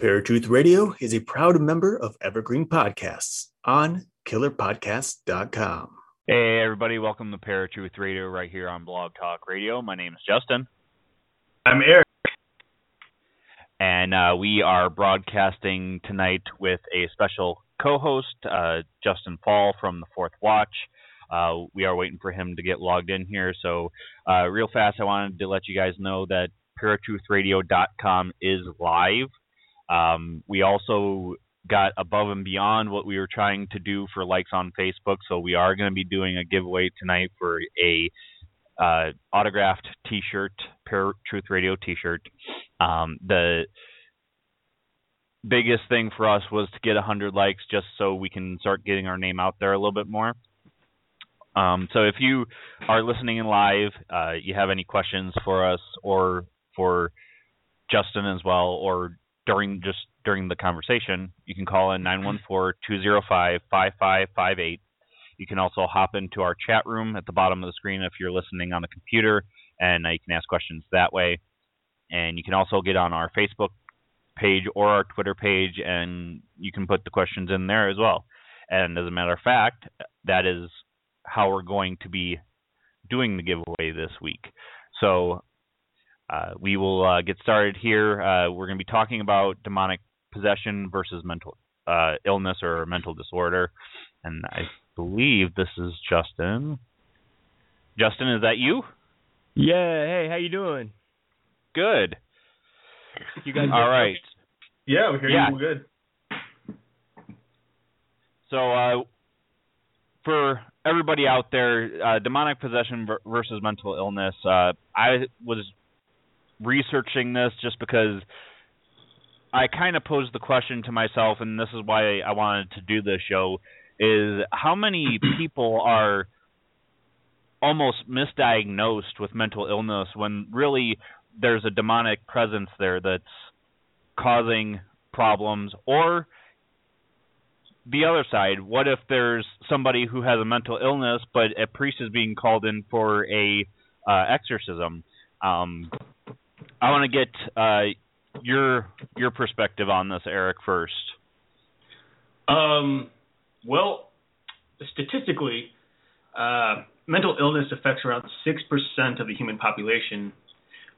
Paratruth Radio is a proud member of Evergreen Podcasts on killerpodcast.com. Hey, everybody, welcome to Paratruth Radio right here on Blog Talk Radio. My name is Justin. I'm Eric. And uh, we are broadcasting tonight with a special co host, uh, Justin Fall from the Fourth Watch. Uh, we are waiting for him to get logged in here. So, uh, real fast, I wanted to let you guys know that paratruthradio.com is live. Um, we also got above and beyond what we were trying to do for likes on Facebook, so we are going to be doing a giveaway tonight for a uh, autographed T-shirt, Para Truth Radio T-shirt. Um, the biggest thing for us was to get 100 likes, just so we can start getting our name out there a little bit more. Um, so if you are listening in live, uh, you have any questions for us or for Justin as well, or during just during the conversation, you can call in 914-205-5558. You can also hop into our chat room at the bottom of the screen if you're listening on the computer, and uh, you can ask questions that way. And you can also get on our Facebook page or our Twitter page, and you can put the questions in there as well. And as a matter of fact, that is how we're going to be doing the giveaway this week. So uh, we will uh, get started here. Uh, we're going to be talking about demonic possession versus mental uh, illness or mental disorder, and I believe this is Justin. Justin, is that you? Yeah. Hey, how you doing? Good. You guys all right? Yeah, we hear Yeah. you good. So, uh, for everybody out there, uh, demonic possession versus mental illness. Uh, I was researching this just because I kind of posed the question to myself, and this is why I wanted to do this show: is how many people are almost misdiagnosed with mental illness when really there's a demonic presence there that's causing problems, or the other side, what if there's somebody who has a mental illness, but a priest is being called in for a uh, exorcism? Um, I want to get uh, your your perspective on this, Eric, first. Um, well, statistically, uh, mental illness affects around 6% of the human population,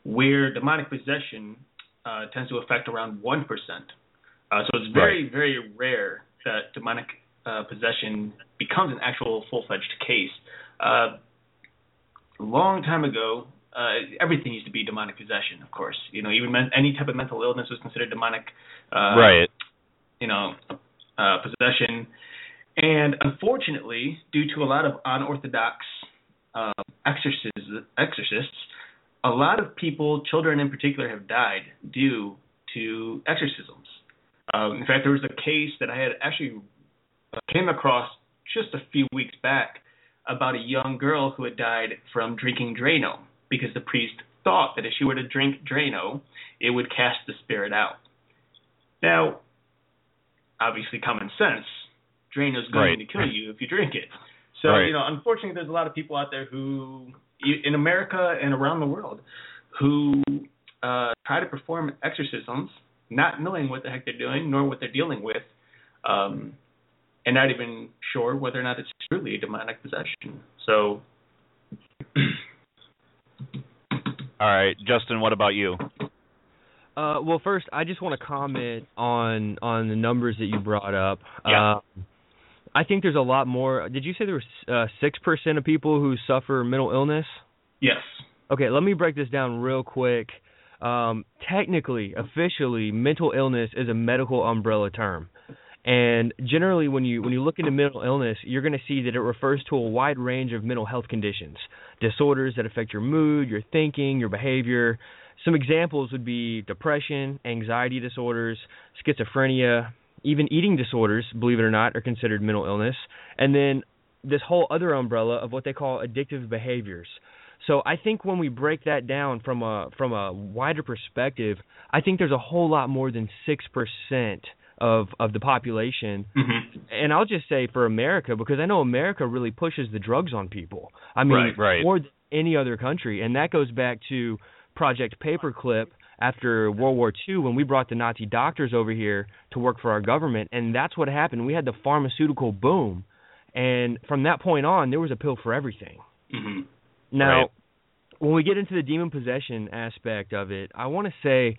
where demonic possession uh, tends to affect around 1%. Uh, so it's very, very rare that demonic uh, possession becomes an actual full-fledged case. Uh, a long time ago, uh, everything used to be demonic possession, of course. You know, even men- any type of mental illness was considered demonic. Uh, right. you know, uh, possession. And unfortunately, due to a lot of unorthodox uh, exorcists, exorcists, a lot of people, children in particular, have died due to exorcisms. Um, in fact, there was a case that I had actually uh, came across just a few weeks back about a young girl who had died from drinking Drano because the priest thought that if she were to drink Drano, it would cast the spirit out. Now, obviously common sense. Drano's going Right. to kill you if you drink it. So Right. you know, unfortunately, there's a lot of people out there who, in America and around the world, who uh, try to perform exorcisms, not knowing what the heck they're doing nor what they're dealing with, um, and not even sure whether or not it's truly a demonic possession. So, All right, Justin. What about you? Uh, well, first, I just want to comment on on the numbers that you brought up. Yeah. Uh, I think there's a lot more. Did you say there was uh, six percent of people who suffer mental illness? yes. Okay, let me break this down real quick. Um, technically, officially, mental illness is a medical umbrella term. And generally, when you when you look into mental illness, you're going to see that it refers to a wide range of mental health conditions, disorders that affect your mood, your thinking, your behavior. Some examples would be depression, anxiety disorders, schizophrenia, even eating disorders. Believe it or not, are considered mental illness. And then this whole other umbrella of what they call addictive behaviors. So I think when we break that down from a from a wider perspective, I think there's a whole lot more than six percent of of the population. hmm And I'll just say for America because I know America really pushes the drugs on people. I mean, Right, right. more than any other country, and that goes back to Project Paperclip after World War II when we brought the Nazi doctors over here to work for our government, and that's what happened. We had the pharmaceutical boom, and from that point on, there was a pill for everything. Mm-hmm. Now, Right. when we get into the demon possession aspect of it, I want to say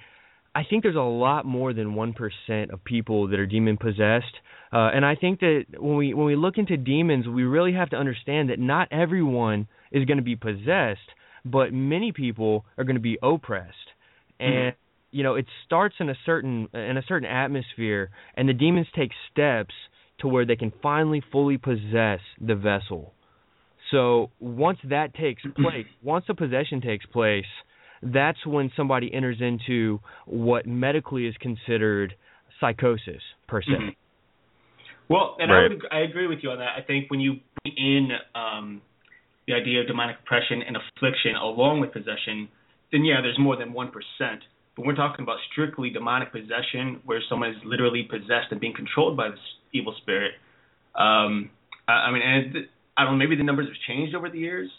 I think there's a lot more than 1% of people that are demon possessed. Uh, and I think that when we when we look into demons, we really have to understand that not everyone is going to be possessed, but many people are going to be oppressed. And you know, it starts in a certain in a certain atmosphere and the demons take steps to where they can finally fully possess the vessel. So once that takes place, once the possession takes place, that's when somebody enters into what medically is considered psychosis per se. Mhm. Well, and Right. I would I agree with you on that. I think when you bring in um, the idea of demonic oppression and affliction along with possession, then yeah, there's more than one percent. But we're talking about strictly demonic possession, where someone is literally possessed and being controlled by this evil spirit. Um, I, I mean, and I don't know, maybe the numbers have changed over the years,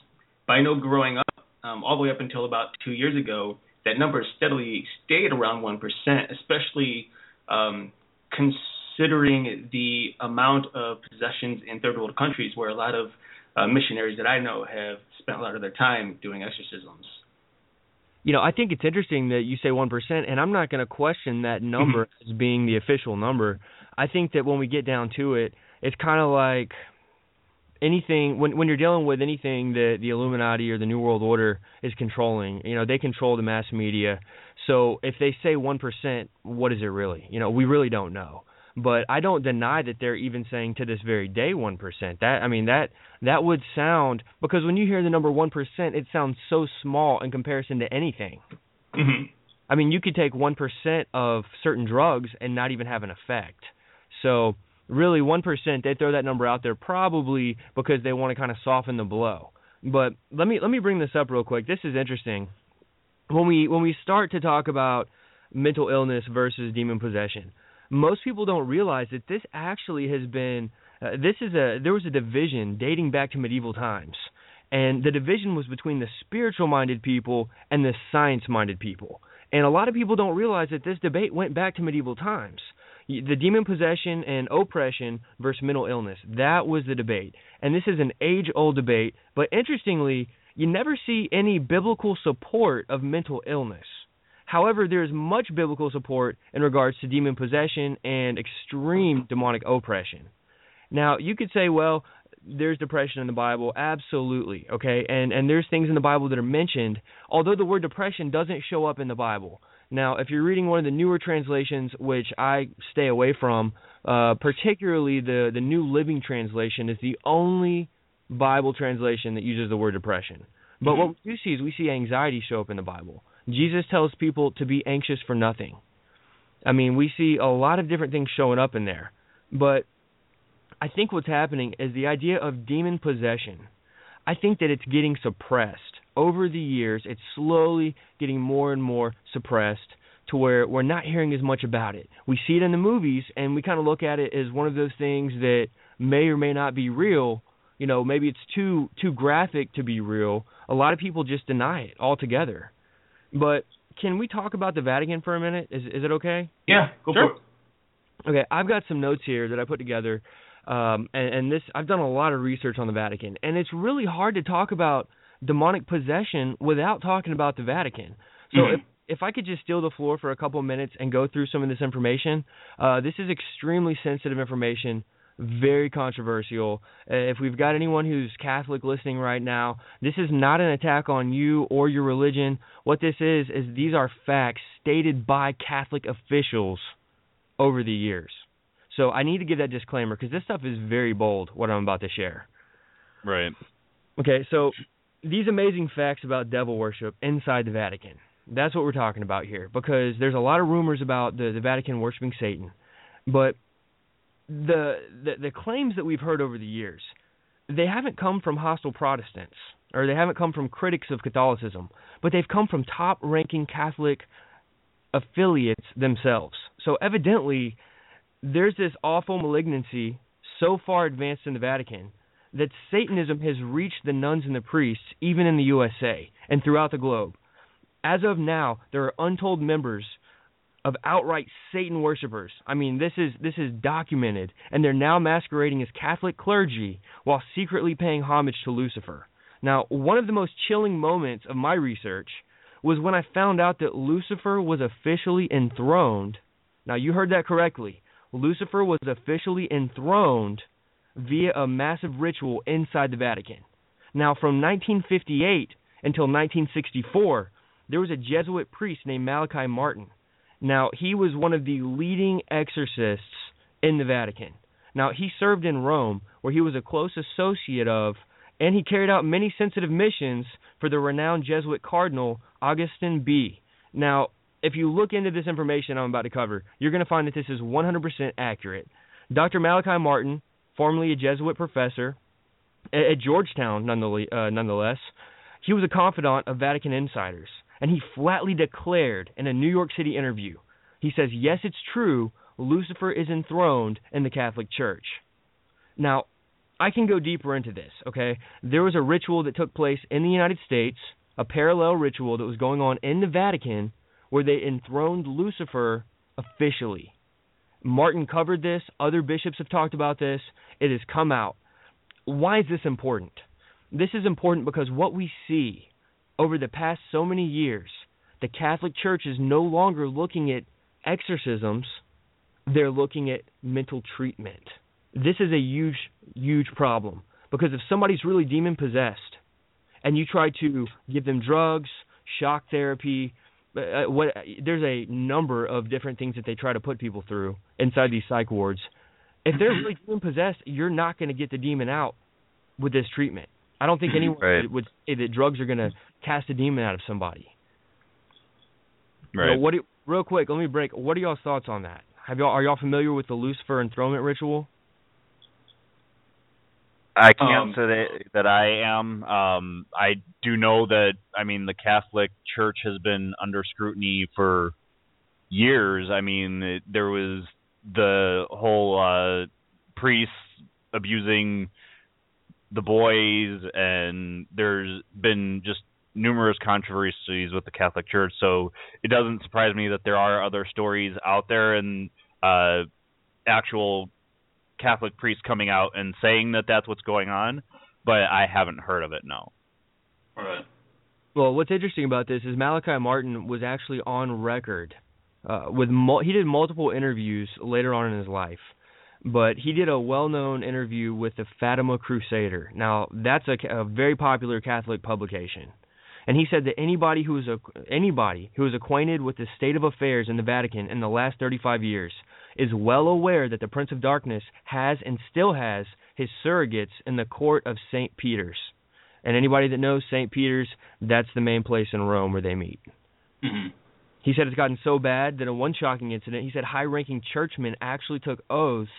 but I know growing up, um, all the way up until about two years ago, that number steadily stayed around one percent, especially um, considering the amount of possessions in third world countries where a lot of uh, missionaries that I know have spent a lot of their time doing exorcisms. You know, I think it's interesting that you say 1%, and I'm not going to question that number as being the official number. I think that when we get down to it, it's kind of like anything when when you're dealing with anything that the Illuminati or the New World Order is controlling, you know, they control the mass media. So if they say 1%, what is it really? You know, we really don't know. But I don't deny that they're even saying to this very day 1%. That I mean that that would sound because when you hear the number 1%, it sounds so small in comparison to anything. Mm-hmm. I mean, you could take 1% of certain drugs and not even have an effect. So, really 1% they throw that number out there probably because they want to kind of soften the blow. But let me let me bring this up real quick. This is interesting. When we when we start to talk about mental illness versus demon possession, most people don't realize that this actually has been uh, this is a there was a division dating back to medieval times. And the division was between the spiritual minded people and the science minded people. And a lot of people don't realize that this debate went back to medieval times. The demon possession and oppression versus mental illness. That was the debate. And this is an age old debate, but interestingly, you never see any biblical support of mental illness. However, there is much biblical support in regards to demon possession and extreme demonic oppression. Now, you could say, well, there's depression in the Bible, absolutely, okay? And and there's things in the Bible that are mentioned, although the word depression doesn't show up in the Bible. Now, if you're reading one of the newer translations, which I stay away from, uh, particularly the the New Living Translation is the only Bible translation that uses the word depression. But what we do see is we see anxiety show up in the Bible. Jesus tells people to be anxious for nothing. I mean, we see a lot of different things showing up in there. But I think what's happening is the idea of demon possession. I think that it's getting suppressed. Over the years, it's slowly getting more and more suppressed to where we're not hearing as much about it. We see it in the movies and we kind of look at it as one of those things that may or may not be real. You know, maybe it's too too graphic to be real. A lot of people just deny it altogether. But can we talk about the Vatican for a minute? Is is it okay? Yeah, go Sure. for it. Okay, I've got some notes here that I put together, um, and, and this I've done a lot of research on the Vatican, and it's really hard to talk about demonic possession without talking about the Vatican. So Mhm. if if I could just steal the floor for a couple of minutes and go through some of this information, uh, this is extremely sensitive information, very controversial. Uh, if we've got anyone who's Catholic listening right now, this is not an attack on you or your religion. What this is is these are facts stated by Catholic officials over the years. So I need to give that disclaimer because this stuff is very bold. What I'm about to share. Right. Okay, so these amazing facts about devil worship inside the Vatican. That's what we're talking about here because there's a lot of rumors about the, the Vatican worshiping Satan. But the, the the claims that we've heard over the years, they haven't come from hostile Protestants or they haven't come from critics of Catholicism, but they've come from top-ranking Catholic affiliates themselves. So evidently there's this awful malignancy so far advanced in the Vatican that Satanism has reached the nuns and the priests, even in the USA and throughout the globe. As of now, there are untold members of outright Satan worshippers. I mean, this is this is documented, and they're now masquerading as Catholic clergy while secretly paying homage to Lucifer. Now, one of the most chilling moments of my research was when I found out that Lucifer was officially enthroned. Now, you heard that correctly. Lucifer was officially enthroned via a massive ritual inside the Vatican. Now, from 1958 until 1964, there was a Jesuit priest named Malachi Martin. Now, he was one of the leading exorcists in the Vatican. Now, he served in Rome, where he was a close associate of, and he carried out many sensitive missions for the renowned Jesuit cardinal Augustin Bea. Now, if you look into this information I'm about to cover, you're going to find that this is 100% accurate. Dr. Malachi Martin, formerly a Jesuit professor at Georgetown, uh, nonetheless, he was a confidant of Vatican insiders and he flatly declared in a New York City interview, he says, "Yes, it's true, Lucifer is enthroned in the Catholic Church." Now, I can go deeper into this, okay? There was a ritual that took place in the United States, a parallel ritual that was going on in the Vatican where they enthroned Lucifer officially. Martin covered this, other bishops have talked about this, it has come out. Why is this important? This is important because what we see over the past so many years, the Catholic Church is no longer looking at exorcisms, they're looking at mental treatment. This is a huge, huge problem because if somebody's really demon possessed and you try to give them drugs, shock therapy, uh, uh what there's a number of different things that they try to put people through inside these psych wards. If they're really demon possessed, you're not going to get the demon out with this treatment. I don't think anyone right. would say that drugs are going to cast a demon out of somebody. Right. Know, what? Do, real quick, let me break. What are y'all's thoughts on that? Have y'all are y'all familiar with the Lucifer enthronement ritual? I can't um, say that, that I am. Um, I do know that I mean the Catholic Church has been under scrutiny for years. I mean it, there was the whole uh, priests abusing the boys, and there's been just numerous controversies with the Catholic Church. So it doesn't surprise me that there are other stories out there and uh, actual Catholic priests coming out and saying that that's what's going on, but I haven't heard of it. No. All right. Well, what's interesting about this is Malachi Martin was actually on record uh, with mul- he did multiple interviews later on in his life but he did a well-known interview with the Fatima Crusader. Now, that's a, a very popular Catholic publication. And he said that anybody who is a, anybody who is acquainted with the state of affairs in the Vatican in the last 35 years is well aware that the Prince of Darkness has and still has his surrogates in the court of St. Peter's. And anybody that knows St. Peter's, that's the main place in Rome where they meet. Mm-hmm. He said it's gotten so bad that in one shocking incident, he said high ranking churchmen actually took oaths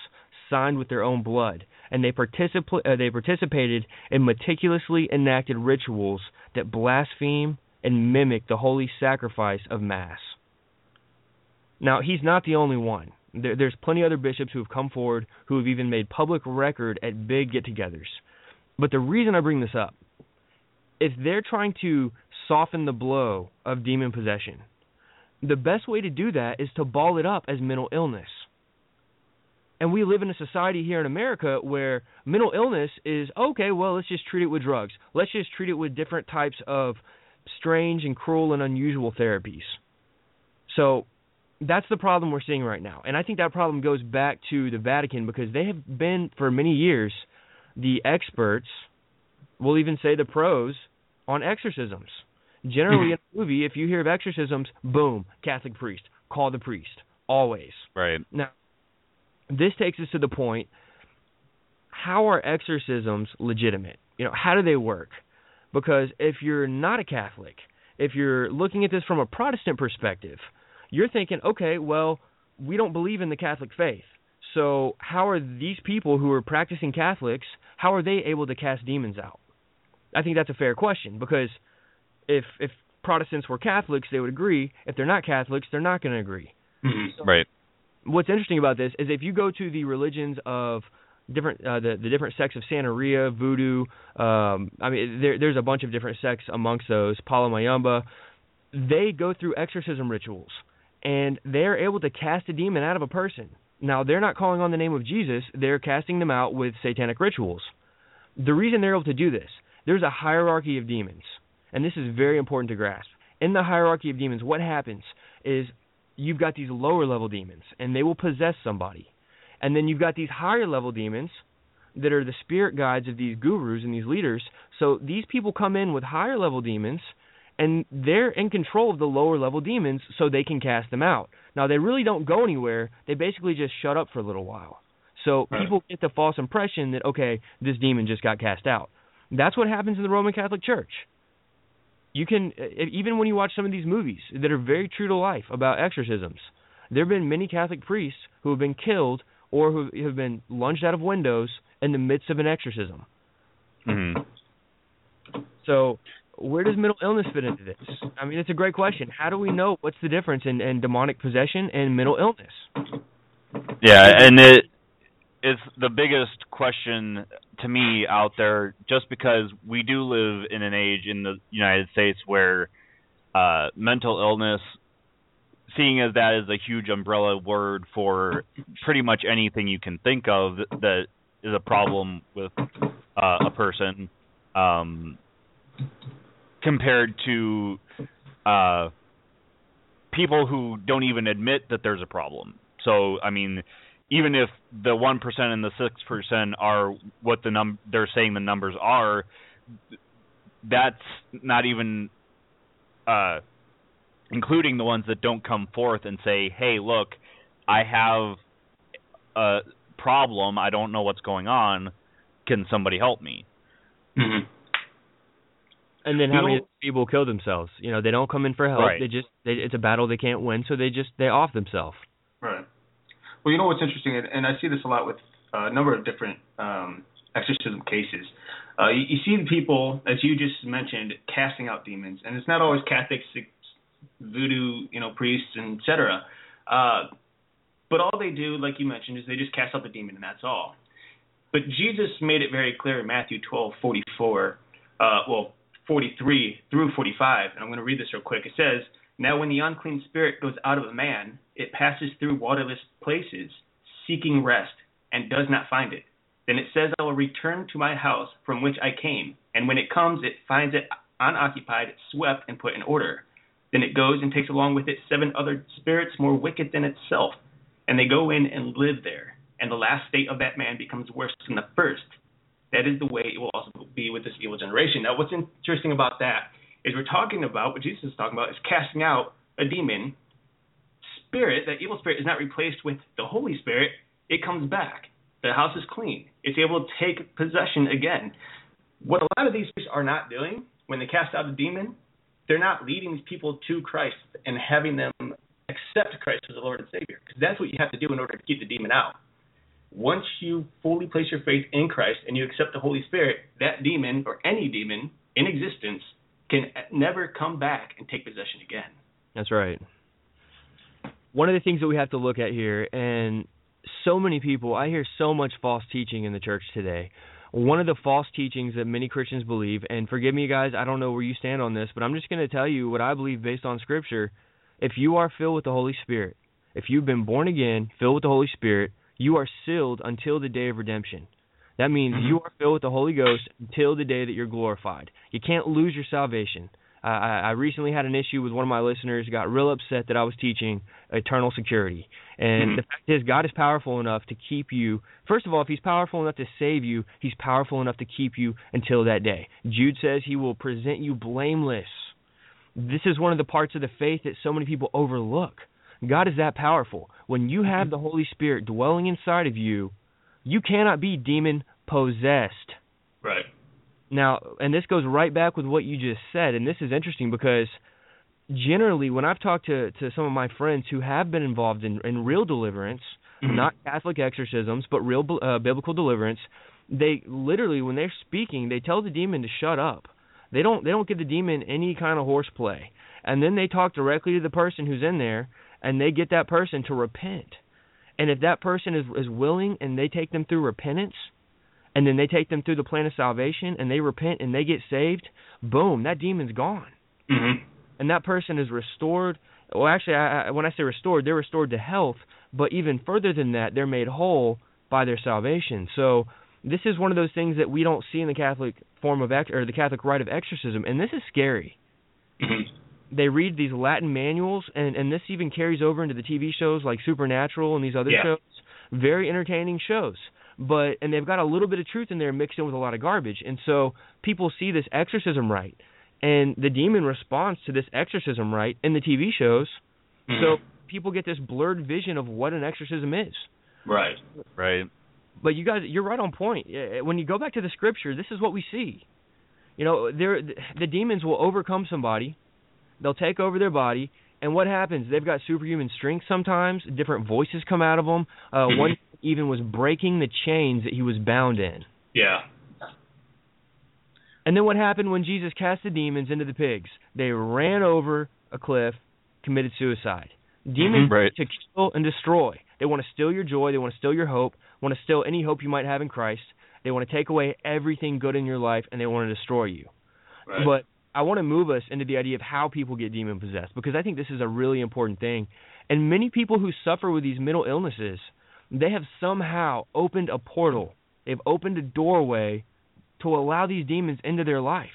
signed with their own blood, and they, particip- uh, they participated in meticulously enacted rituals that blaspheme and mimic the holy sacrifice of Mass. Now, he's not the only one. There, there's plenty other bishops who have come forward who have even made public record at big get togethers. But the reason I bring this up, if they're trying to soften the blow of demon possession, the best way to do that is to ball it up as mental illness. And we live in a society here in America where mental illness is okay, well, let's just treat it with drugs. Let's just treat it with different types of strange and cruel and unusual therapies. So that's the problem we're seeing right now. And I think that problem goes back to the Vatican because they have been, for many years, the experts, we'll even say the pros, on exorcisms. Generally, in a movie, if you hear of exorcisms, boom, Catholic priest, call the priest, always. Right. Now, this takes us to the point: how are exorcisms legitimate? You know, how do they work? Because if you're not a Catholic, if you're looking at this from a Protestant perspective, you're thinking, okay, well, we don't believe in the Catholic faith. So how are these people who are practicing Catholics, how are they able to cast demons out? I think that's a fair question because if if Protestants were Catholics, they would agree. If they're not Catholics, they're not going to agree. Mm-hmm. So right. What's interesting about this is if you go to the religions of different uh, the the different sects of Santeria, Voodoo. Um, I mean, there, there's a bunch of different sects amongst those. Palo Mayombe. they go through exorcism rituals and they're able to cast a demon out of a person. Now, they're not calling on the name of Jesus, they're casting them out with satanic rituals. The reason they're able to do this, there's a hierarchy of demons, and this is very important to grasp. In the hierarchy of demons, what happens is you've got these lower level demons, and they will possess somebody. And then you've got these higher level demons that are the spirit guides of these gurus and these leaders. So these people come in with higher level demons and they're in control of the lower level demons so they can cast them out. Now they really don't go anywhere. They basically just shut up for a little while. So people get the false impression that okay, this demon just got cast out. That's what happens in the Roman Catholic Church. You can even when you watch some of these movies that are very true to life about exorcisms. There have been many Catholic priests who have been killed or who have been lunged out of windows in the midst of an exorcism. Mm-hmm. So where does mental illness fit into this? I mean, it's a great question. How do we know what's the difference in, in demonic possession and mental illness? Yeah, and it it's the biggest question to me out there, just because we do live in an age in the United States where uh, mental illness, seeing as that is a huge umbrella word for pretty much anything you can think of that is a problem with uh, a person. Um, compared to uh, people who don't even admit that there's a problem. So, I mean, even if the one percent and the six percent are what the num they're saying the numbers are, that's not even uh, including the ones that don't come forth and say, "Hey, look, I have a problem. I don't know what's going on. Can somebody help me?" Mm-hmm. And then how many people kill themselves? You know, they don't come in for help. Right. They just they, it's a battle they can't win, so they just they off themselves. Right. Well, you know what's interesting, and, I see this a lot with uh, a number of different um, exorcism cases. Uh, you, you see the people, as you just mentioned, casting out demons, and it's not always Catholics, voodoo, you know, priests, and etc. Uh, but all they do, like you mentioned, is they just cast out the demon, and that's all. But Jesus made it very clear in Matthew 12:44. Uh, well, 43 through 45, and I'm going to read this real quick. It says, Now when the unclean spirit goes out of a man, it passes through waterless places, seeking rest, and does not find it. Then it says, I will return to my house from which I came. And when it comes, it finds it unoccupied, swept, and put in order. Then it goes and takes along with it seven other spirits more wicked than itself, and they go in and live there. And the last state of that man becomes worse than the first. That is the way it will also be with this evil generation. Now, what's interesting about that is we're talking about what Jesus is talking about is casting out a demon spirit. That evil spirit is not replaced with the Holy Spirit. It comes back. The house is clean. It's able to take possession again. What a lot of these priests are not doing when they cast out a demon, they're not leading these people to Christ and having them accept Christ as the Lord and Savior. Because that's what you have to do in order to keep the demon out once you fully place your faith in Christ and you accept the Holy Spirit, that demon or any demon in existence can never come back and take possession again. That's right. One of the things that we have to look at here, and so many people, I hear so much false teaching in the church today. One of the false teachings that many Christians believe, and forgive me, guys, I don't know where you stand on this, but I'm just going to tell you what I believe based on Scripture. If you are filled with the Holy Spirit, if you've been born again, filled with the Holy Spirit, you are sealed until the day of redemption. That means Mhm. you are filled with the Holy Ghost until the day that you're glorified. You can't lose your salvation. Uh, I, I recently had an issue with one of my listeners, got real upset that I was teaching eternal security. And Mhm. the fact is, God is powerful enough to keep you. First of all, if He's powerful enough to save you, He's powerful enough to keep you until that day. Jude says He will present you blameless. This is one of the parts of the faith that so many people overlook. God is that powerful. When you have the Holy Spirit dwelling inside of you, you cannot be demon possessed. Right. Now, and this goes right back with what you just said, and this is interesting because generally, when I've talked to to some of my friends who have been involved in in real deliverance, Mhm. not Catholic exorcisms, but real uh, biblical deliverance, they literally, when they're speaking, they tell the demon to shut up. They don't they don't give the demon any kind of horseplay, and then they talk directly to the person who's in there, and they get that person to repent. And if that person is is willing, and they take them through repentance, and then they take them through the plan of salvation, and they repent and they get saved, boom, that demon's gone. Mhm. and that person is restored. Well, actually, I, I, when I say restored, they're restored to health, but even further than that, they're made whole by their salvation. So this is one of those things that we don't see in the Catholic form of ex- or the Catholic rite of exorcism, and this is scary. Mm-hmm. They read these Latin manuals, and and this even carries over into the TV shows like Supernatural and these other Yeah. shows. Very entertaining shows, but and they've got a little bit of truth in there mixed in with a lot of garbage, and so people see this exorcism rite, and the demon responds to this exorcism rite in the TV shows. Mhm. So people get this blurred vision of what an exorcism is. right. Right. But you guys, you're right on point. When you go back to the scripture, this is what we see. You know, there the demons will overcome somebody. They'll take over their body, and what happens? They've got superhuman strength. Sometimes different voices come out of them. Uh, Mhm. One even was breaking the chains that he was bound in. Yeah. And then what happened when Jesus cast the demons into the pigs? They ran over a cliff, committed suicide. Demons Mhm. Right. to kill and destroy. They want to steal your joy. They want to steal your hope. Want to steal any hope you might have in Christ. They want to take away everything good in your life, and they want to destroy you. Right. But I want to move us into the idea of how people get demon possessed because I think this is a really important thing. And many people who suffer with these mental illnesses, they have somehow opened a portal. They've opened a doorway to allow these demons into their life.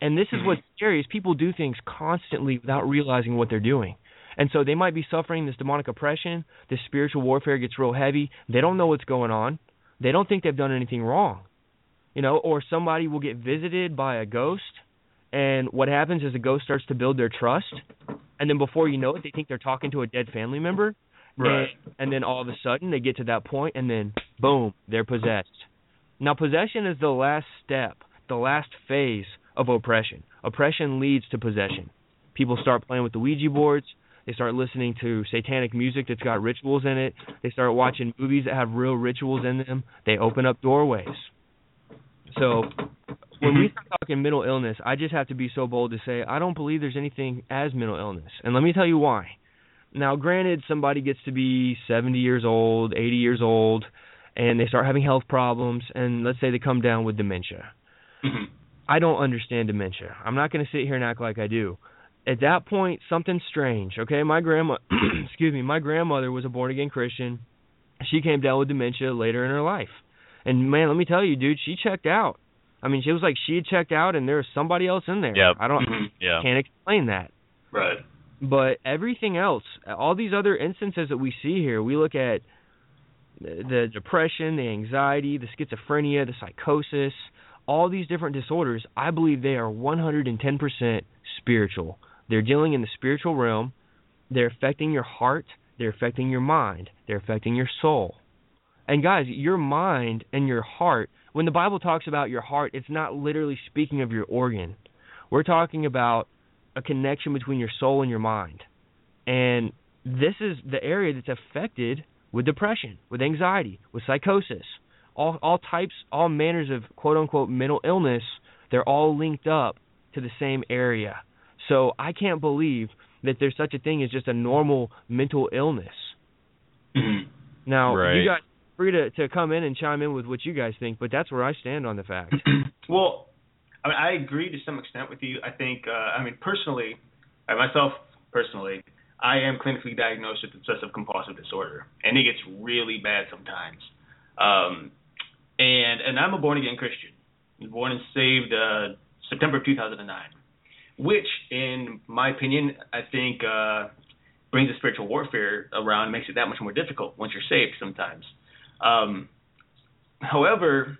And this is mm-hmm. what's scary is people do things constantly without realizing what they're doing. And so they might be suffering this demonic oppression, this spiritual warfare gets real heavy. They don't know what's going on. They don't think they've done anything wrong. You know, or somebody will get visited by a ghost and what happens is the ghost starts to build their trust. And then before you know it they think they're talking to a dead family member. Right. and, and then all of a sudden they get to that point and then boom they're possessed. Now possession is the last step the last phase of oppression. Oppression leads to possession. People start playing with the ouija boards. They start listening to satanic music that's got rituals in it. They start watching movies that have real rituals in them. They open up doorways. So when we start talking mental illness, I just have to be so bold to say I don't believe there's anything as mental illness. And let me tell you why. Now, granted, somebody gets to be 70 years old, 80 years old, and they start having health problems, and let's say they come down with dementia. Mhm. I don't understand dementia. I'm not going to sit here and act like I do. At that point, something's strange. Okay, my grandma, excuse me, my grandmother was a born again Christian. She came down with dementia later in her life, and man, let me tell you, dude, she checked out. I mean, she was like she had checked out, and there was somebody else in there. Yep. I don't, Mhm. Yeah. can't explain that. Right. But everything else, all these other instances that we see here, we look at the, the depression, the anxiety, the schizophrenia, the psychosis, all these different disorders, I believe they are 110% spiritual. They're dealing in the spiritual realm. They're affecting your heart, they're affecting your mind, they're affecting your soul. And guys, your mind and your heart, when the Bible talks about your heart, it's not literally speaking of your organ. We're talking about a connection between your soul and your mind. And this is the area that's affected with depression, with anxiety, with psychosis, all all types, all manners of quote unquote mental illness, they're all linked up to the same area. So I can't believe that there's such a thing as just a normal mental illness. Mhm. Now, Right. you guys are free to, to come in and chime in with what you guys think, but that's where I stand on the fact. well, I mean, I agree to some extent with you. I think, uh, I mean, personally, I myself personally, I am clinically diagnosed with obsessive compulsive disorder, and it gets really bad sometimes. Um, and and I'm a born again Christian, born and saved uh, September of 2009, which, in my opinion, I think uh, brings the spiritual warfare around, makes it that much more difficult once you're saved sometimes. Um, however,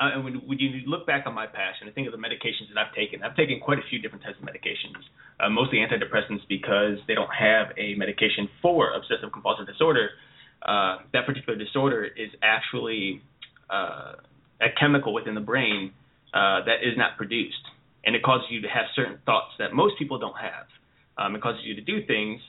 uh, when, when you look back on my past and think of the medications that I've taken, I've taken quite a few different types of medications, uh, mostly antidepressants because they don't have a medication for obsessive compulsive disorder. Uh, that particular disorder is actually uh, a chemical within the brain uh, that is not produced, and it causes you to have certain thoughts that most people don't have. Um, it causes you to do things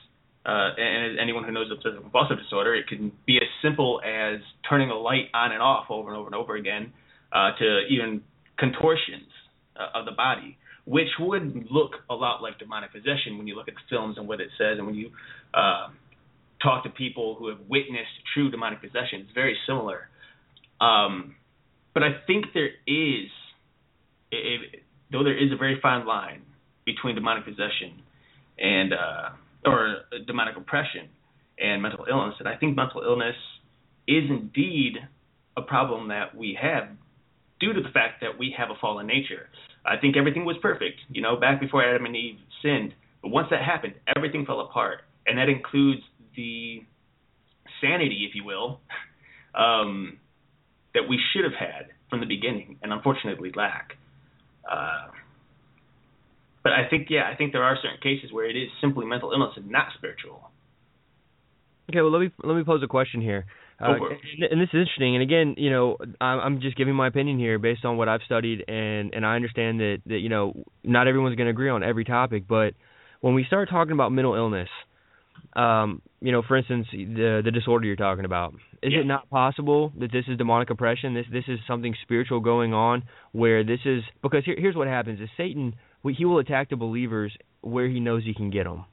uh, and as anyone who knows obsessive compulsive disorder, it can be as simple as turning a light on and off over and over and over again, uh, to even contortions uh, of the body, which would look a lot like demonic possession when you look at the films and what it says, and when you uh, talk to people who have witnessed true demonic possession. It's very similar. Um, but I think there is, it, though there is a very fine line between demonic possession and uh, or demonic oppression and mental illness. And I think mental illness is indeed a problem that we have due to the fact that we have a fallen nature. I think everything was perfect, you know, back before Adam and Eve sinned. But once that happened, everything fell apart, and that includes the sanity, if you will, um, that we should have had from the beginning, and unfortunately lack. Uh, but I think, yeah, I think there are certain cases where it is simply mental illness and not spiritual. Okay, well let me let me pose a question here. Uh, and, this is interesting. And again, you know, I'm just giving my opinion here based on what I've studied, and and I understand that that you know not everyone's going to agree on every topic, but when we start talking about mental illness, um, you know, for instance, the the disorder you're talking about, is yeah. it not possible that this is demonic oppression? This this is something spiritual going on where this is because here, here's what happens: is Satan he will attack the believers where he knows he can get them,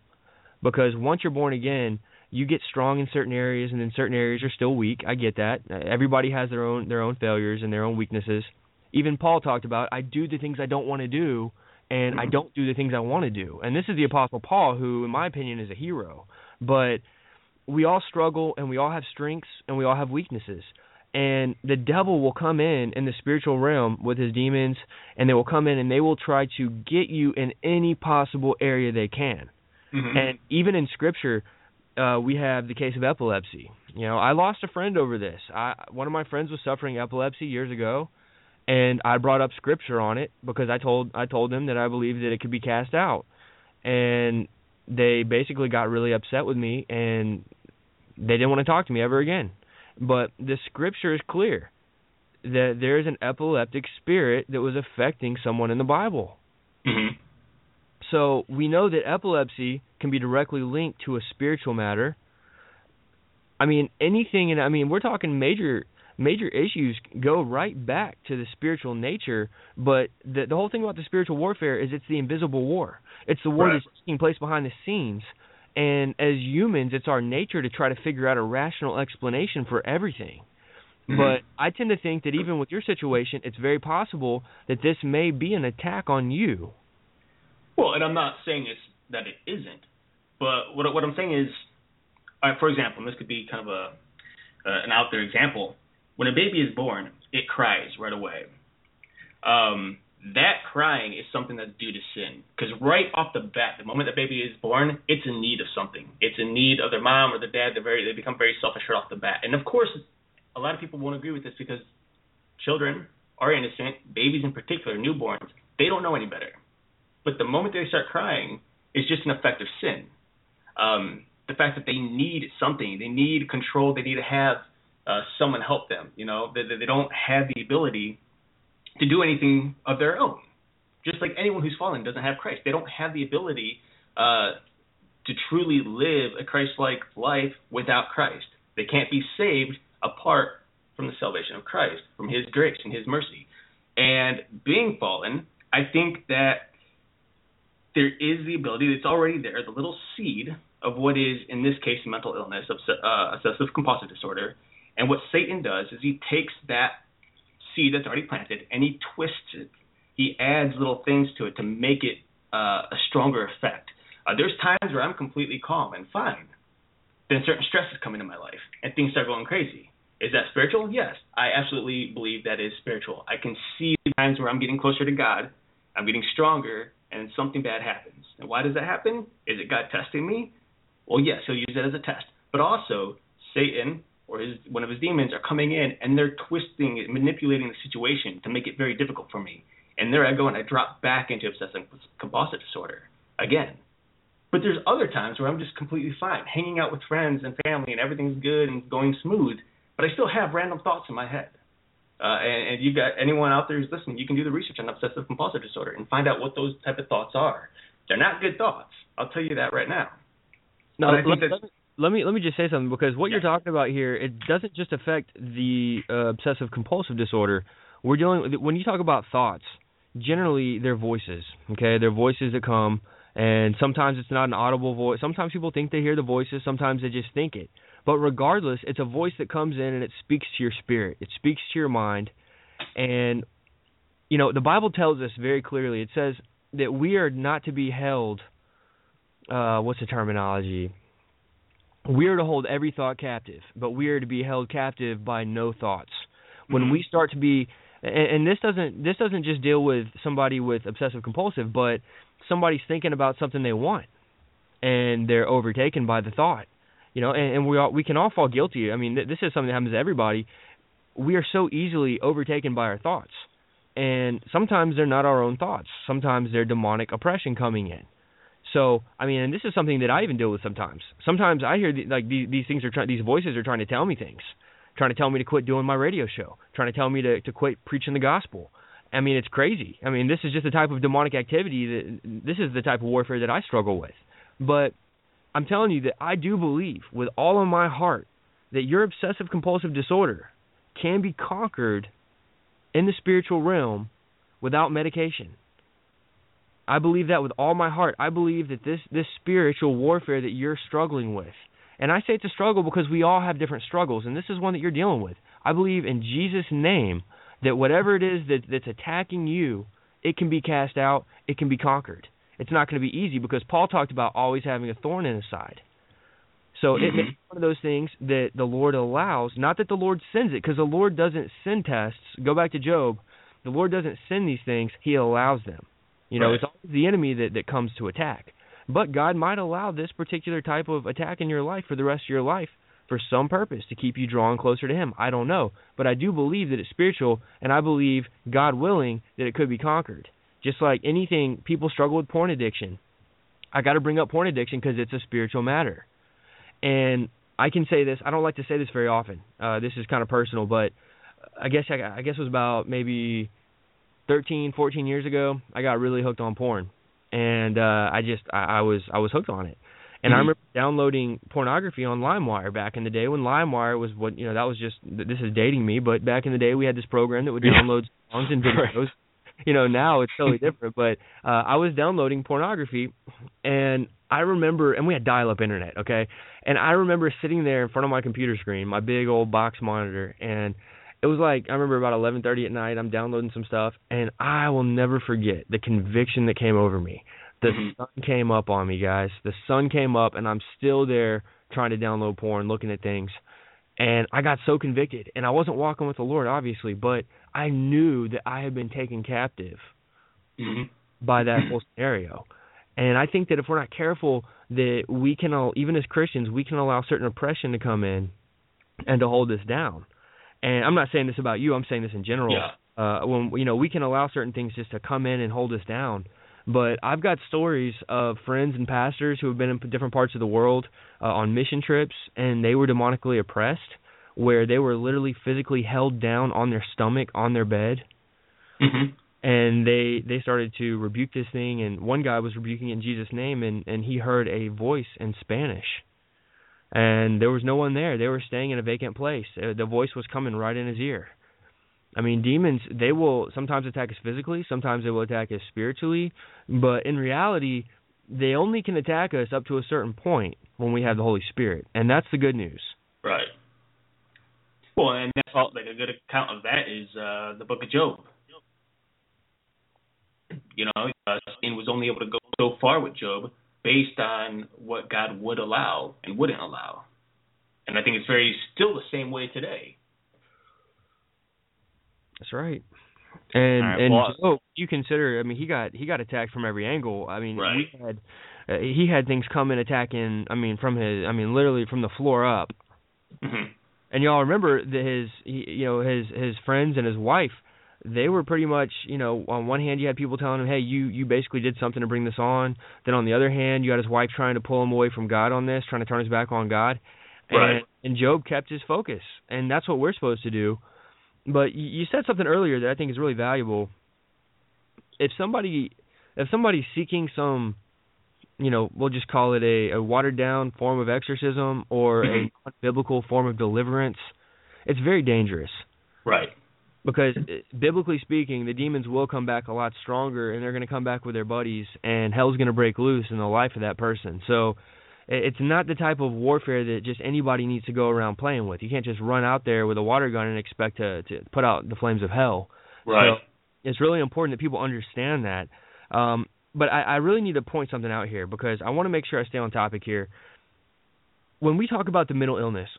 because once you're born again, you get strong in certain areas, and then certain areas are still weak. I get that. Everybody has their own their own failures and their own weaknesses. Even Paul talked about I do the things I don't want to do, and I don't do the things I want to do. And this is the Apostle Paul, who, in my opinion, is a hero. But we all struggle, and we all have strengths, and we all have weaknesses. And the devil will come in in the spiritual realm with his demons, and they will come in and they will try to get you in any possible area they can. Mm-hmm. And even in Scripture, uh, we have the case of epilepsy. You know, I lost a friend over this. I one of my friends was suffering epilepsy years ago, and I brought up scripture on it because I told I told them that I believed that it could be cast out, and they basically got really upset with me and they didn't want to talk to me ever again. But the scripture is clear that there is an epileptic spirit that was affecting someone in the Bible. Mm-hmm. So we know that epilepsy can be directly linked to a spiritual matter. I mean, anything, and I mean, we're talking major major issues go right back to the spiritual nature. But the the whole thing about the spiritual warfare is it's the invisible war. It's the war right. that's taking place behind the scenes. And as humans, it's our nature to try to figure out a rational explanation for everything. Mm-hmm. But I tend to think that even with your situation, it's very possible that this may be an attack on you. Well, and I'm not saying it's that it isn't, but what what I'm saying is, for example, and this could be kind of a uh, an out there example. When a baby is born, it cries right away. Um, that crying is something that's due to sin. Because right off the bat, the moment that baby is born, it's in need of something. It's in need of their mom or their dad. They're very they become very selfish right off the bat. And of course, a lot of people won't agree with this because children are innocent, babies in particular, newborns, they don't know any better. But the moment they start crying it's just an effect of sin. Um, the fact that they need something, they need control, they need to have uh, someone help them. You know, they, they don't have the ability to do anything of their own. Just like anyone who's fallen doesn't have Christ, they don't have the ability uh, to truly live a Christ-like life without Christ. They can't be saved apart from the salvation of Christ, from His grace and His mercy. And being fallen, I think that there is the ability that's already there, the little seed of what is, in this case, mental illness, uh, obsessive compulsive disorder. And what Satan does is he takes that seed that's already planted and he twists it. He adds little things to it to make it uh, a stronger effect. Uh, there's times where I'm completely calm and fine. Then certain stresses come into my life and things start going crazy. Is that spiritual? Yes, I absolutely believe that is spiritual. I can see times where I'm getting closer to God, I'm getting stronger, and something bad happens. And why does that happen? Is it God testing me? Well, yes, he'll use that as a test. But also, Satan or his one of his demons are coming in and they're twisting it, manipulating the situation to make it very difficult for me. And there I go and I drop back into obsessive compulsive disorder again. But there's other times where I'm just completely fine, hanging out with friends and family and everything's good and going smooth, but I still have random thoughts in my head. Uh, and, and you got anyone out there who's listening, you can do the research on obsessive compulsive disorder and find out what those type of thoughts are. They're not good thoughts. I'll tell you that right now. No, let, let, let, me let me just say something because what yeah. you're talking about here, it doesn't just affect the uh, obsessive compulsive disorder. We're dealing with when you talk about thoughts. Generally, they're voices. Okay, they're voices that come, and sometimes it's not an audible voice. Sometimes people think they hear the voices. Sometimes they just think it. But regardless, it's a voice that comes in and it speaks to your spirit. It speaks to your mind. And you know, the Bible tells us very clearly. It says that we are not to be held. Uh, what's the terminology? We are to hold every thought captive, but we are to be held captive by no thoughts. When Mhm. we start to be, and, and this doesn't this doesn't just deal with somebody with obsessive compulsive, but somebody's thinking about something they want, and they're overtaken by the thought. You know, and, and we all we can all fall guilty. I mean, th- this is something that happens to everybody. We are so easily overtaken by our thoughts, and sometimes they're not our own thoughts. Sometimes they're demonic oppression coming in. So, I mean, and this is something that I even deal with sometimes. Sometimes I hear the, like these these things are trying these voices are trying to tell me things, trying to tell me to quit doing my radio show, trying to tell me to to quit preaching the gospel. I mean, it's crazy. I mean, this is just the type of demonic activity that this is the type of warfare that I struggle with. But I'm telling you that I do believe with all of my heart that your obsessive compulsive disorder can be conquered in the spiritual realm without medication. I believe that with all my heart. I believe that this this spiritual warfare that you're struggling with, and I say it's a struggle because we all have different struggles, and this is one that you're dealing with. I believe in Jesus' name that whatever it is that that's attacking you, it can be cast out, it can be conquered. It's not going to be easy because Paul talked about always having a thorn in his side. So it Mhm. it's one of those things that the Lord allows, not that the Lord sends it, because the Lord doesn't send tests. Go back to Job. The Lord doesn't send these things; He allows them. You know, Right. it's always the enemy that that comes to attack. But God might allow this particular type of attack in your life for the rest of your life for some purpose to keep you drawn closer to Him. I don't know, but I do believe that it's spiritual, and I believe, God willing, that it could be conquered. Just like anything, people struggle with porn addiction. I got to bring up porn addiction because it's a spiritual matter. And I can say this. I don't like to say this very often. Uh, this is kind of personal, but I guess I, I guess it was about maybe 13, 14 years ago. I got really hooked on porn, and uh, I just I, I was I was hooked on it. And I Mhm. remember downloading pornography on LimeWire back in the day when LimeWire was what you know that was just this is dating me, but back in the day we had this program that would Yeah. download songs and Right. videos. You know now it's totally different, but uh, I was downloading pornography, and I remember, and we had dial-up internet, okay, and I remember sitting there in front of my computer screen, my big old box monitor, and it was like I remember about 11:30 at night. I'm downloading some stuff, and I will never forget the conviction that came over me. The Mhm. sun came up on me, guys. The sun came up, and I'm still there trying to download porn, looking at things, and I got so convicted. And I wasn't walking with the Lord, obviously, but I knew that I had been taken captive Mhm. by that whole scenario. And I think that if we're not careful, that we can, all, even as Christians, we can allow certain oppression to come in and to hold us down. And I'm not saying this about you. I'm saying this in general. Yeah. Uh, when you know we can allow certain things just to come in and hold us down. But I've got stories of friends and pastors who have been in different parts of the world uh, on mission trips, and they were demonically oppressed, where they were literally physically held down on their stomach on their bed Mhm. and they they started to rebuke this thing and one guy was rebuking it in Jesus name and and he heard a voice in Spanish and there was no one there. They were staying in a vacant place. Uh, the voice was coming right in his ear. I mean demons they will sometimes attack us physically sometimes they will attack us spiritually but in reality they only can attack us up to a certain point when we have the Holy Spirit and that's the good news. Right. Well, and that's all, like a good account of that is uh, the Book of Job. You know, uh, Satan was only able to go so far with Job based on what God would allow and wouldn't allow. And I think it's very still the same way today. That's right. And All right, and well- Job, you consider, I mean, he got he got attacked from every angle. I mean, Right. we had uh, he had things coming attacking. I mean, from his, I mean, literally from the floor up. Mhm. And y'all remember that his, he, you know, his his friends and his wife, they were pretty much, you know, on one hand you had people telling him, hey, you you basically did something to bring this on. Then on the other hand, you had his wife trying to pull him away from God on this, trying to turn his back on God. And, Right. and Job kept his focus, and that's what we're supposed to do. But you, you said something earlier that I think is really valuable. If somebody, if somebody's seeking some, you know, we'll just call it a, a watered down form of exorcism or a mm-hmm. biblical form of deliverance, it's very dangerous Right. Because uh, biblically speaking, the demons will come back a lot stronger, and they're going to come back with their buddies, and hell's going to break loose in the life of that person. So it's not the type of warfare that just anybody needs to go around playing with. You can't just run out there with a water gun and expect to to put out the flames of hell. Right. So it's really important that people understand that. Um, but I, I really need to point something out here because I want to make sure I stay on topic here. When we talk about the mental illness,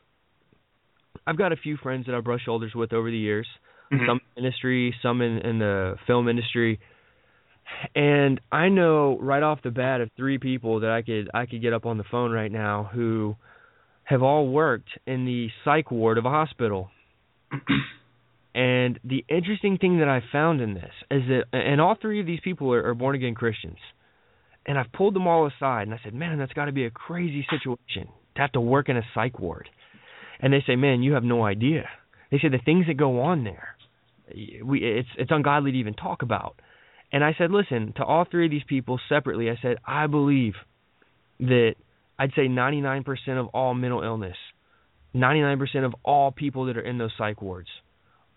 I've got a few friends that I've brushed shoulders with over the years, Mhm. some in industry, some in, in the film industry, and I know right off the bat of three people that I could I could get up on the phone right now who have all worked in the psych ward of a hospital. And the interesting thing that I found in this is that, and all three of these people are, are born again Christians. And I've pulled them all aside and I said, man, that's got to be a crazy situation to have to work in a psych ward. And they say, man, you have no idea. They say the things that go on there, we it's it's ungodly to even talk about. And I said, listen, to all three of these people separately, I said, I believe that I'd say 99% of all mental illness, 99% of all people that are in those psych wards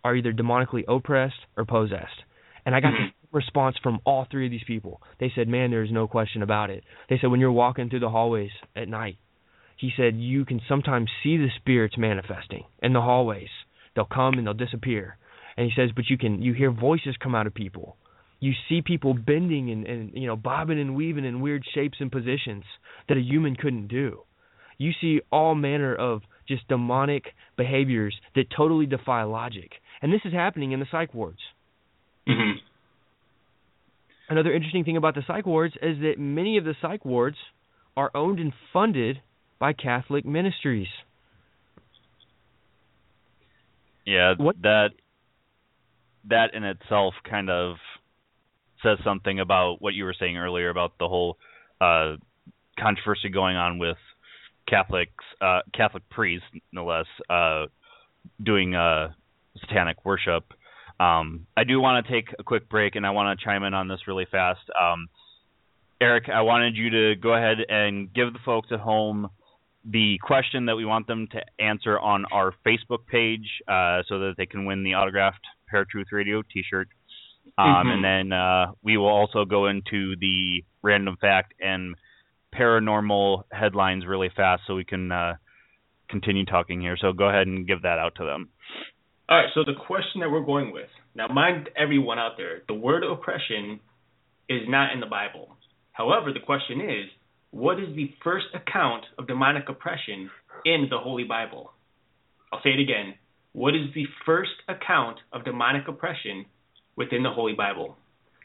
are either demonically oppressed or possessed. And I got mm-hmm. the response from all three of these people. They said, "Man, there's no question about it." They said when you're walking through the hallways at night, he said you can sometimes see the spirits manifesting in the hallways. They'll come and they'll disappear. And he says, but you can you hear voices come out of people. You see people bending and, and you know bobbing and weaving in weird shapes and positions that a human couldn't do. You see all manner of just demonic behaviors that totally defy logic. And this is happening in the psych wards. Mhm. Another interesting thing about the psych wards is that many of the psych wards are owned and funded by Catholic ministries. Yeah, What- that that in itself kind of says something about what you were saying earlier about the whole uh, controversy going on with Catholics, uh, Catholic priests, no less, uh, doing uh, satanic worship. Um, I do want to take a quick break, and I want to chime in on this really fast. Um, Eric, I wanted you to go ahead and give the folks at home the question that we want them to answer on our Facebook page uh, so that they can win the autographed Paratruth Radio T-shirt. Um, Mhm. And then uh, we will also go into the random fact and paranormal headlines really fast so we can uh, continue talking here. So go ahead and give that out to them. All right, so the question that we're going with now, mind everyone out there, the word oppression is not in the Bible. However, the question is, what is the first account of demonic oppression in the Holy Bible? I'll say it again. What is the first account of demonic oppression within the Holy Bible?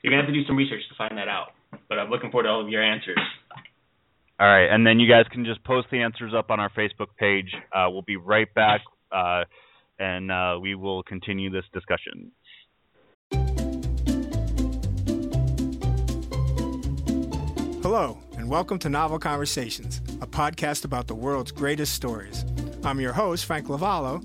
You're gonna have to do some research to find that out, but I'm looking forward to all of your answers. All right, and then you guys can just post the answers up on our Facebook page. Uh, we'll be right back, uh, and uh, we will continue this discussion. Hello, and welcome to Novel Conversations, a podcast about the world's greatest stories. I'm your host, Frank Lavallo,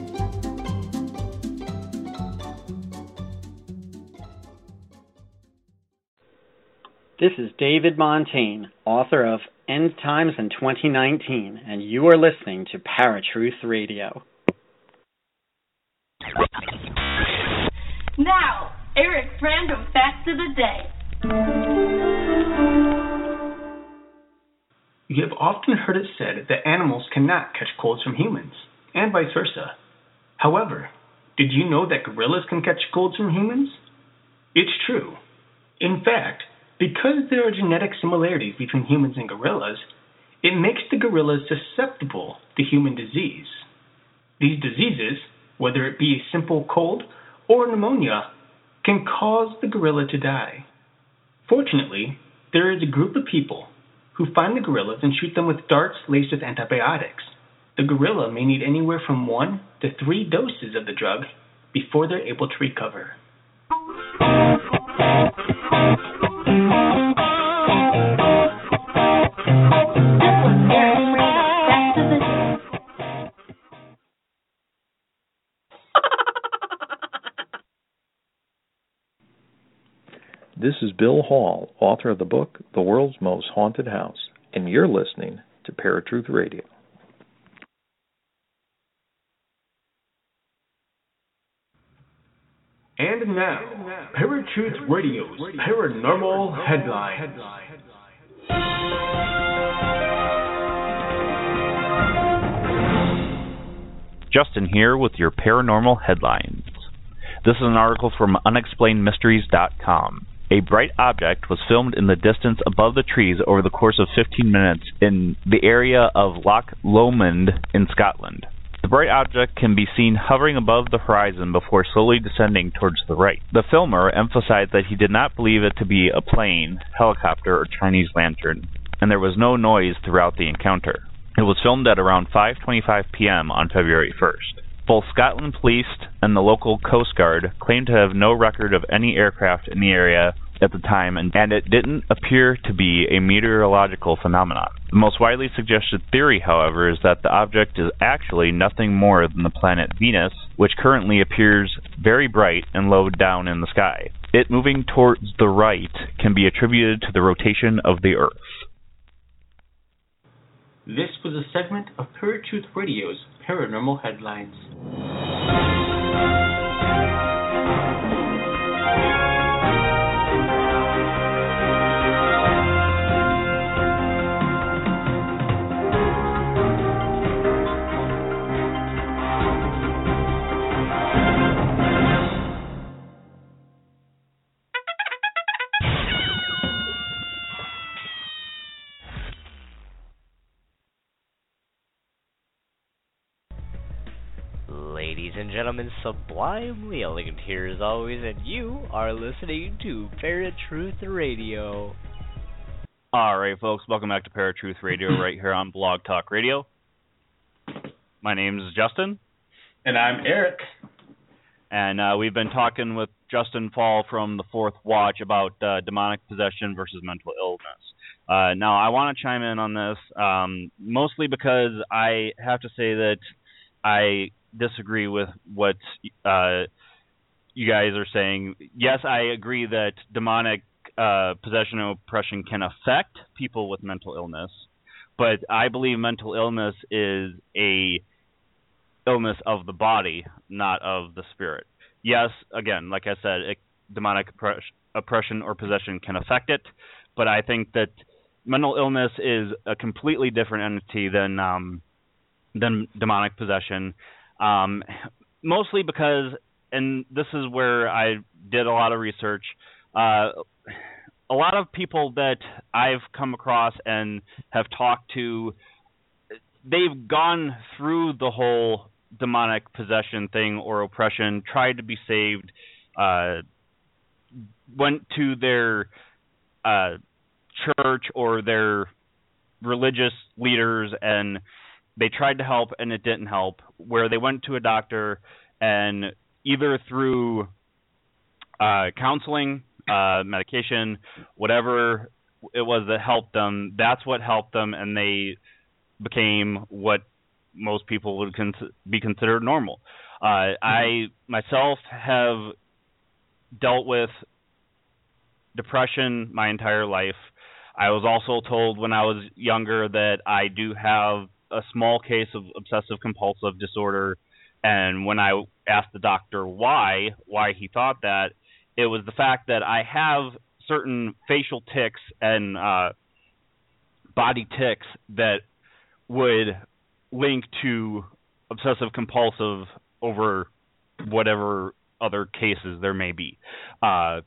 This is David Montaigne, author of End Times in 2019, and you are listening to Paratruth Radio. Now, Eric's random facts of the day. You have often heard it said that animals cannot catch colds from humans, and vice versa. However, did you know that gorillas can catch colds from humans? It's true. In fact, because there are genetic similarities between humans and gorillas, it makes the gorillas susceptible to human disease. These diseases, whether it be a simple cold or pneumonia, can cause the gorilla to die. Fortunately, there is a group of people who find the gorillas and shoot them with darts laced with antibiotics. The gorilla may need anywhere from one to three doses of the drug before they're able to recover. This is Bill Hall, author of the book The World's Most Haunted House, and you're listening to Paratruth Radio. And now, Paratruth Radio's Paranormal Headlines. Justin here with your paranormal headlines. This is an article from unexplainedmysteries.com. A bright object was filmed in the distance above the trees over the course of 15 minutes in the area of Loch Lomond in Scotland. The bright object can be seen hovering above the horizon before slowly descending towards the right. The filmer emphasized that he did not believe it to be a plane, helicopter, or Chinese lantern, and there was no noise throughout the encounter. It was filmed at around 5:25 p.m. on February 1st. Both Scotland Police and the local Coast Guard claimed to have no record of any aircraft in the area at the time, and, it didn't appear to be a meteorological phenomenon. The most widely suggested theory, however, is that the object is actually nothing more than the planet Venus, which currently appears very bright and low down in the sky. It moving towards the right can be attributed to the rotation of the Earth. This was a segment of Paratruth Radio's Paranormal Headlines. Ladies and gentlemen, sublimely elegant here as always, and you are listening to Paratruth Radio. All right, folks, welcome back to Paratruth Radio right here on Blog Talk Radio. My name is Justin, And I'm Eric. and uh, we've been talking with Justen Faull from the Fourth Watch about uh, demonic possession versus mental illness. Uh, now, I want to chime in on this um, mostly because I have to say that I disagree with what uh, you guys are saying. Yes, I agree that demonic uh, possession and oppression can affect people with mental illness, but I believe mental illness is a illness of the body, not of the spirit. Yes, again, like I said, it, demonic oppression or possession can affect it, but I think that mental illness is a completely different entity than um, than demonic possession. Um, mostly because, and this is where I did a lot of research. Uh, a lot of people that I've come across and have talked to, they've gone through the whole demonic possession thing or oppression, tried to be saved, uh, went to their uh, church or their religious leaders and they tried to help and it didn't help where they went to a doctor and either through uh counseling uh medication whatever it was that helped them that's what helped them and they became what most people would be considered normal. Uh i myself have dealt with depression my entire life. I was also told when i was younger that i do have a small case of obsessive compulsive disorder and when I asked the doctor why why he thought that it was the fact that I have certain facial tics and uh body tics that would link to obsessive compulsive over whatever other cases there may be. Uh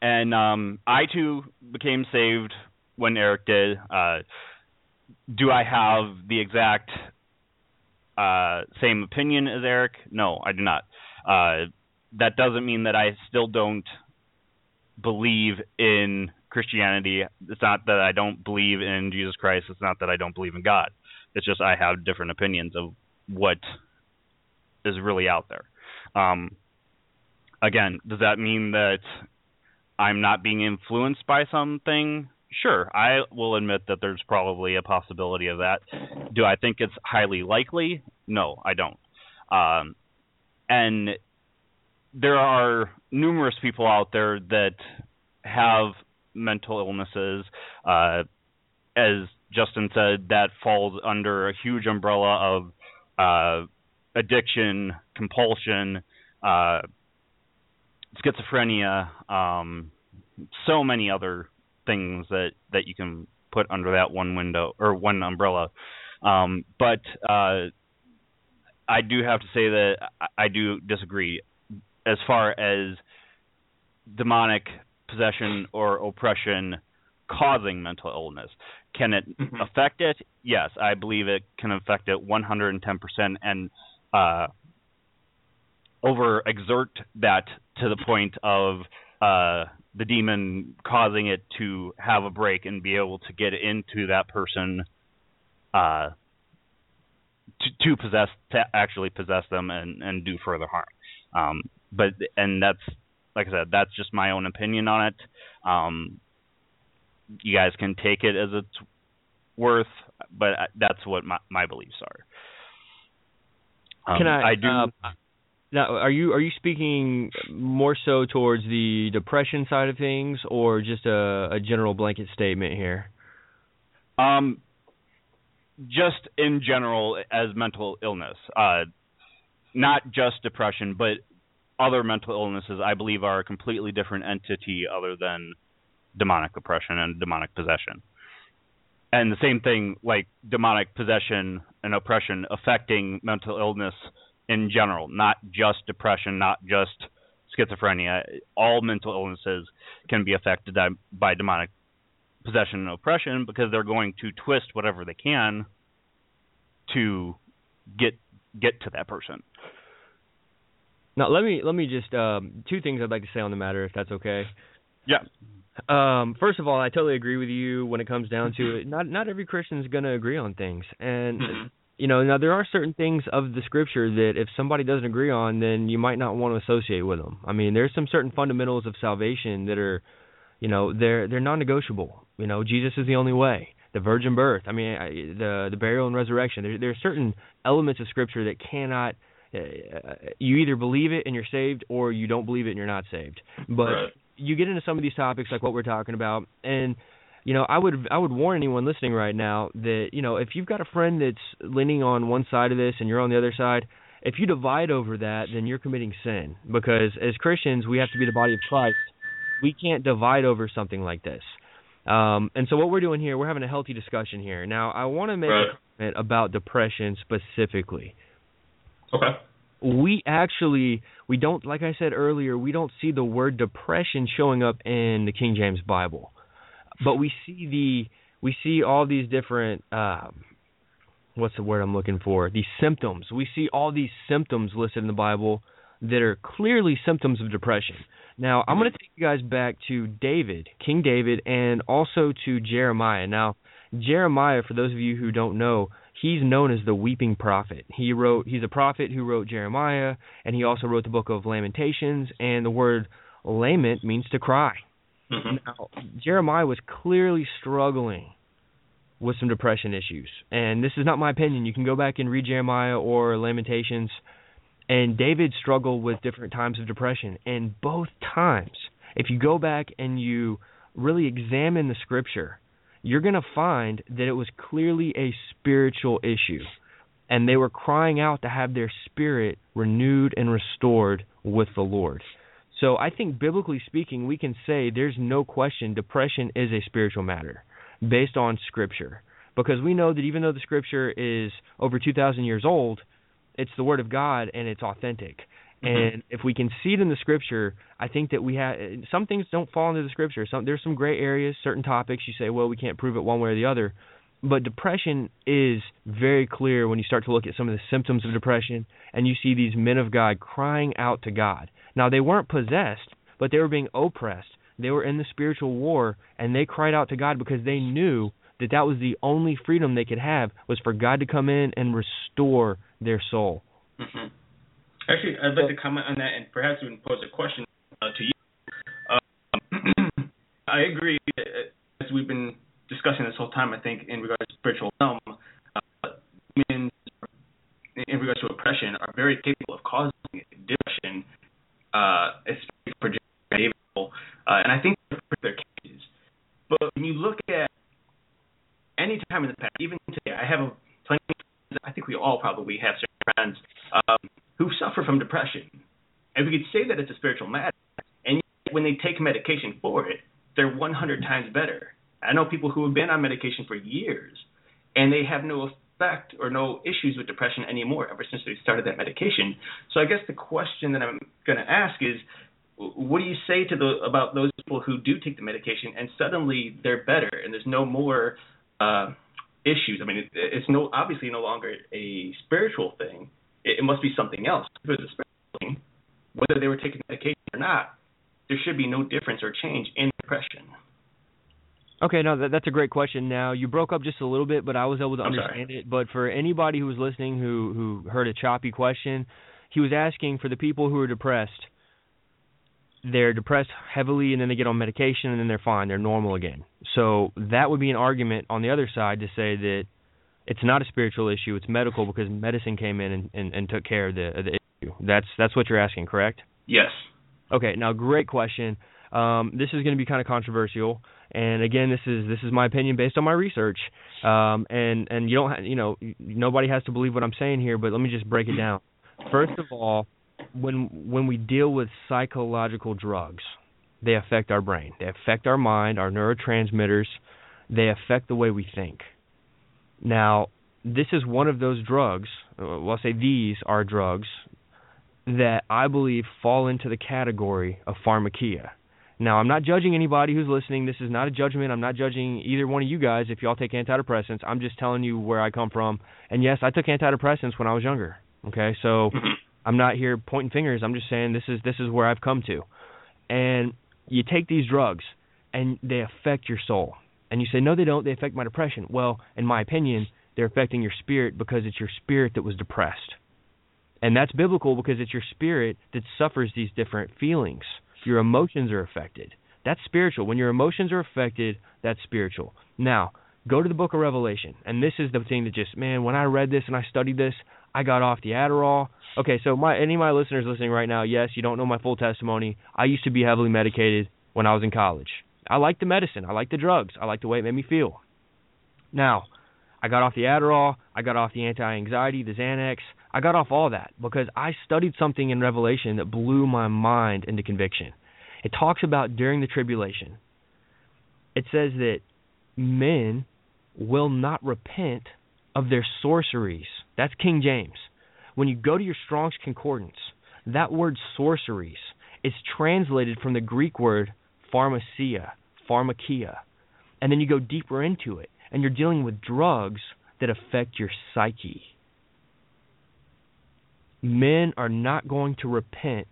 and um I too became saved when Eric did. Uh do I have the exact uh, same opinion as Eric? No, I do not. Uh, that doesn't mean that I still don't believe in Christianity. It's not that I don't believe in Jesus Christ. It's not that I don't believe in God. It's just I have different opinions of what is really out there. Um, again, does that mean that I'm not being influenced by something? Sure, I will admit that there's probably a possibility of that. Do I think it's highly likely? No, I don't. Um, and there are numerous people out there that have mental illnesses. Uh, as Justin said, that falls under a huge umbrella of uh, addiction, compulsion, uh, schizophrenia, um, so many other things that that you can put under that one window or one umbrella. Um, but uh, I do have to say that I do disagree as far as demonic possession or oppression causing mental illness. Can it Mhm. affect it? Yes, I believe it can affect it 110% and uh, overexert that to the point of uh, the demon causing it to have a break and be able to get into that person uh, to, to possess, to actually possess them and, and do further harm. Um, but and that's like I said, that's just my own opinion on it. Um, you guys can take it as it's worth, but that's what my, my beliefs are. Um, Can I? do. um, now, are you are you speaking more so towards the depression side of things, or just a, a general blanket statement here? Um, just in general as mental illness, uh, not just depression, but other mental illnesses. I believe are a completely different entity other than demonic oppression and demonic possession. And the same thing, like demonic possession and oppression, affecting mental illness in general, not just depression, not just schizophrenia. All mental illnesses can be affected by, demonic possession and oppression because they're going to twist whatever they can to get get to that person. Now, let me let me just um, two things I'd like to say on the matter, if that's okay. Yeah. Um, first of all, I totally agree with you when it comes down to it. Not not every Christian is going to agree on things, and Mhm. You know now there are certain things of the Scripture that if somebody doesn't agree on, then you might not want to associate with them. I mean, there's some certain fundamentals of salvation that are, you know, they're they're non-negotiable. You know, Jesus is the only way. The virgin birth. I mean, I, the the burial and resurrection. There there are certain elements of Scripture that cannot. Uh, you either believe it and you're saved, or you don't believe it and you're not saved. But Right. you get into some of these topics like what we're talking about and you know i would i would warn anyone listening right now that you know if you've got a friend that's leaning on one side of this and you're on the other side if you divide over that then you're committing sin because as christians we have to be the body of christ we can't divide over something like this um and so what we're doing here we're having a healthy discussion here now i want to make Right. a comment about depression specifically Okay. we actually we don't like I said earlier, we don't see the word depression showing up in the King James Bible. But we see the we see all these different um what's the word I'm looking for? These symptoms. We see all these symptoms listed in the Bible that are clearly symptoms of depression. Now, I'm going to take you guys back to David, King David, and also to Jeremiah. Now, Jeremiah, for those of you who don't know, he's known as the weeping prophet. He wrote he's a prophet who wrote Jeremiah and he also wrote the book of Lamentations and the word lament means to cry. Mhm. Now, Jeremiah was clearly struggling with some depression issues. And this is not my opinion. You can go back and read Jeremiah or Lamentations. And David struggled with different times of depression. And both times, if you go back and you really examine the scripture, you're going to find that it was clearly a spiritual issue. And they were crying out to have their spirit renewed and restored with the Lord. So I think biblically speaking, we can say there's no question depression is a spiritual matter based on scripture. Because we know that even though the scripture is over 2,000 years old, it's the word of God and it's authentic. Mhm. And if we can see it in the scripture, I think that we have some things don't fall into the scripture. Some there's some gray areas, certain topics you say, well, we can't prove it one way or the other. But depression is very clear when you start to look at some of the symptoms of depression and you see these men of God crying out to God. Now they weren't possessed, but they were being oppressed. They were in the spiritual war and they cried out to God because they knew that that was the only freedom they could have was for God to come in and restore their soul. Mhm. Actually, I'd like to comment on that and perhaps even pose a question uh, to you. Um, I agree, uh, as we've been discussing this whole time, I think, in regards to spiritual realm, uh, in regards to oppression, are very capable of causing depression uh, especially for David, uh, and I think their cases. But when you look at any time in the past, even today, I have a, plenty. Of, I think we all probably have certain friends um, who suffer from depression, and we could say that it's a spiritual matter. And yet when they take medication for it, they're 100 times better. I know people who have been on medication for years, and they have no effect or no issues with depression anymore ever since they started that medication. So I guess the question that I'm going to ask is, what do you say to the about those people who do take the medication and suddenly they're better and there's no more uh, issues? I mean, it, it's no obviously no longer a spiritual thing. It, it must be something else. If it was a spiritual thing, whether they were taking medication or not, there should be no difference or change in depression. Okay, no, that, that's a great question. Now you broke up just a little bit, but I was able to understand it. But for anybody who was listening who who heard a choppy question, he was asking for the people who are depressed. They're depressed heavily, and then they get on medication, and then they're fine. They're normal again. So that would be an argument on the other side to say that it's not a spiritual issue; it's medical because medicine came in and, and, and took care of the, of the issue. That's that's what you're asking, correct? Yes. Okay, now great question. Um, this is going to be kind of controversial, and again, this is this is my opinion based on my research. Um, and and you don't ha- you know nobody has to believe what I'm saying here, but let me just break it down. First of all, when when we deal with psychological drugs, they affect our brain, they affect our mind, our neurotransmitters, they affect the way we think. Now, this is one of those drugs. uh, Well, I'll say these are drugs that I believe fall into the category of pharmakeia. Now, I'm not judging anybody who's listening. This is not a judgment. I'm not judging either one of you guys if y'all take antidepressants. I'm just telling you where I come from. And yes, I took antidepressants when I was younger. Okay, so I'm not here pointing fingers. I'm just saying this is this is where I've come to. And you take these drugs and they affect your soul. And you say no they don't. They affect my depression. Well, in my opinion, they're affecting your spirit because it's your spirit that was depressed. And that's biblical because it's your spirit that suffers these different feelings. Your emotions are affected. That's spiritual. When your emotions are affected, that's spiritual. Now, go to the book of Revelation. And this is the thing that just, man, when I read this and I studied this, I got off the Adderall. Okay, so my any of my listeners listening right now, yes, you don't know my full testimony. I used to be heavily medicated when I was in college. I liked the medicine. I liked the drugs. I liked the way it made me feel. Now, I got off the Adderall. I got off the anti-anxiety, the Xanax. I got off all that because I studied something in Revelation that blew my mind into conviction. It talks about during the tribulation. It says that men will not repent of their sorceries. That's King James. When you go to your Strong's Concordance, that word sorceries is translated from the Greek word pharmacia, pharmakeia. And then you go deeper into it, and you're dealing with drugs that affect your psyche. Men are not going to repent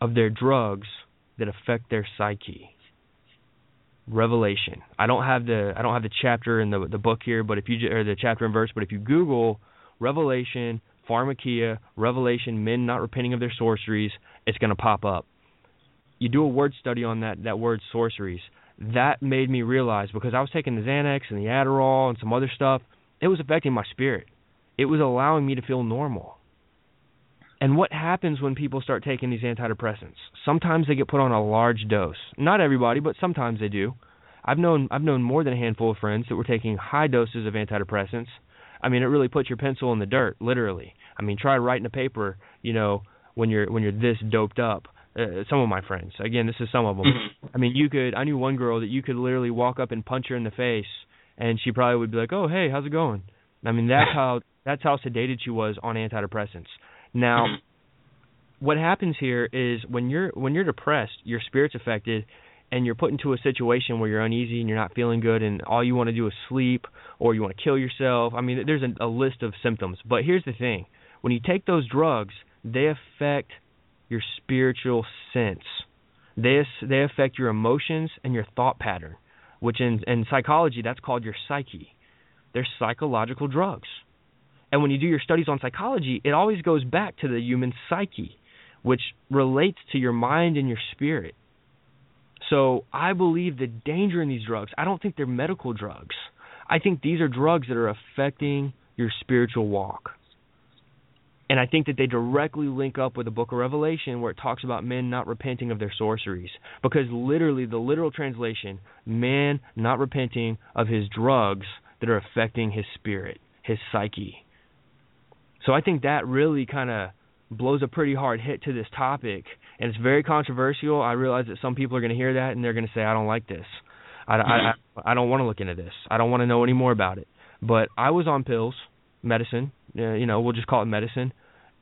of their drugs that affect their psyche. Revelation. I don't have the I don't have the chapter in the the book here, but if you or the chapter and verse, but if you Google Revelation, pharmakeia, Revelation, men not repenting of their sorceries, it's going to pop up. You do a word study on that that word sorceries. That made me realize because I was taking the Xanax and the Adderall and some other stuff, it was affecting my spirit. It was allowing me to feel normal. And what happens when people start taking these antidepressants? Sometimes they get put on a large dose. Not everybody, but sometimes they do. I've known I've known more than a handful of friends that were taking high doses of antidepressants. I mean, it really puts your pencil in the dirt, literally. I mean, try writing a paper, you know, when you're when you're this doped up. Uh, some of my friends, again, this is some of them. I mean, you could. I knew one girl that you could literally walk up and punch her in the face, and she probably would be like, "Oh, hey, how's it going?" I mean, that's how that's how sedated she was on antidepressants. Now, what happens here is when you're when you're depressed, your spirit's affected, and you're put into a situation where you're uneasy and you're not feeling good, and all you want to do is sleep or you want to kill yourself. I mean, there's a, a list of symptoms. But here's the thing: when you take those drugs, they affect your spiritual sense. They they affect your emotions and your thought pattern, which in in psychology that's called your psyche. They're psychological drugs. And when you do your studies on psychology, it always goes back to the human psyche, which relates to your mind and your spirit. So I believe the danger in these drugs, I don't think they're medical drugs. I think these are drugs that are affecting your spiritual walk. And I think that they directly link up with the book of Revelation where it talks about men not repenting of their sorceries. Because literally, the literal translation, man not repenting of his drugs that are affecting his spirit, his psyche. So I think that really kind of blows a pretty hard hit to this topic. And it's very controversial. I realize that some people are going to hear that and they're going to say, I don't like this. I, I, mm-hmm. I, I don't want to look into this. I don't want to know any more about it. But I was on pills, medicine, uh, you know, we'll just call it medicine,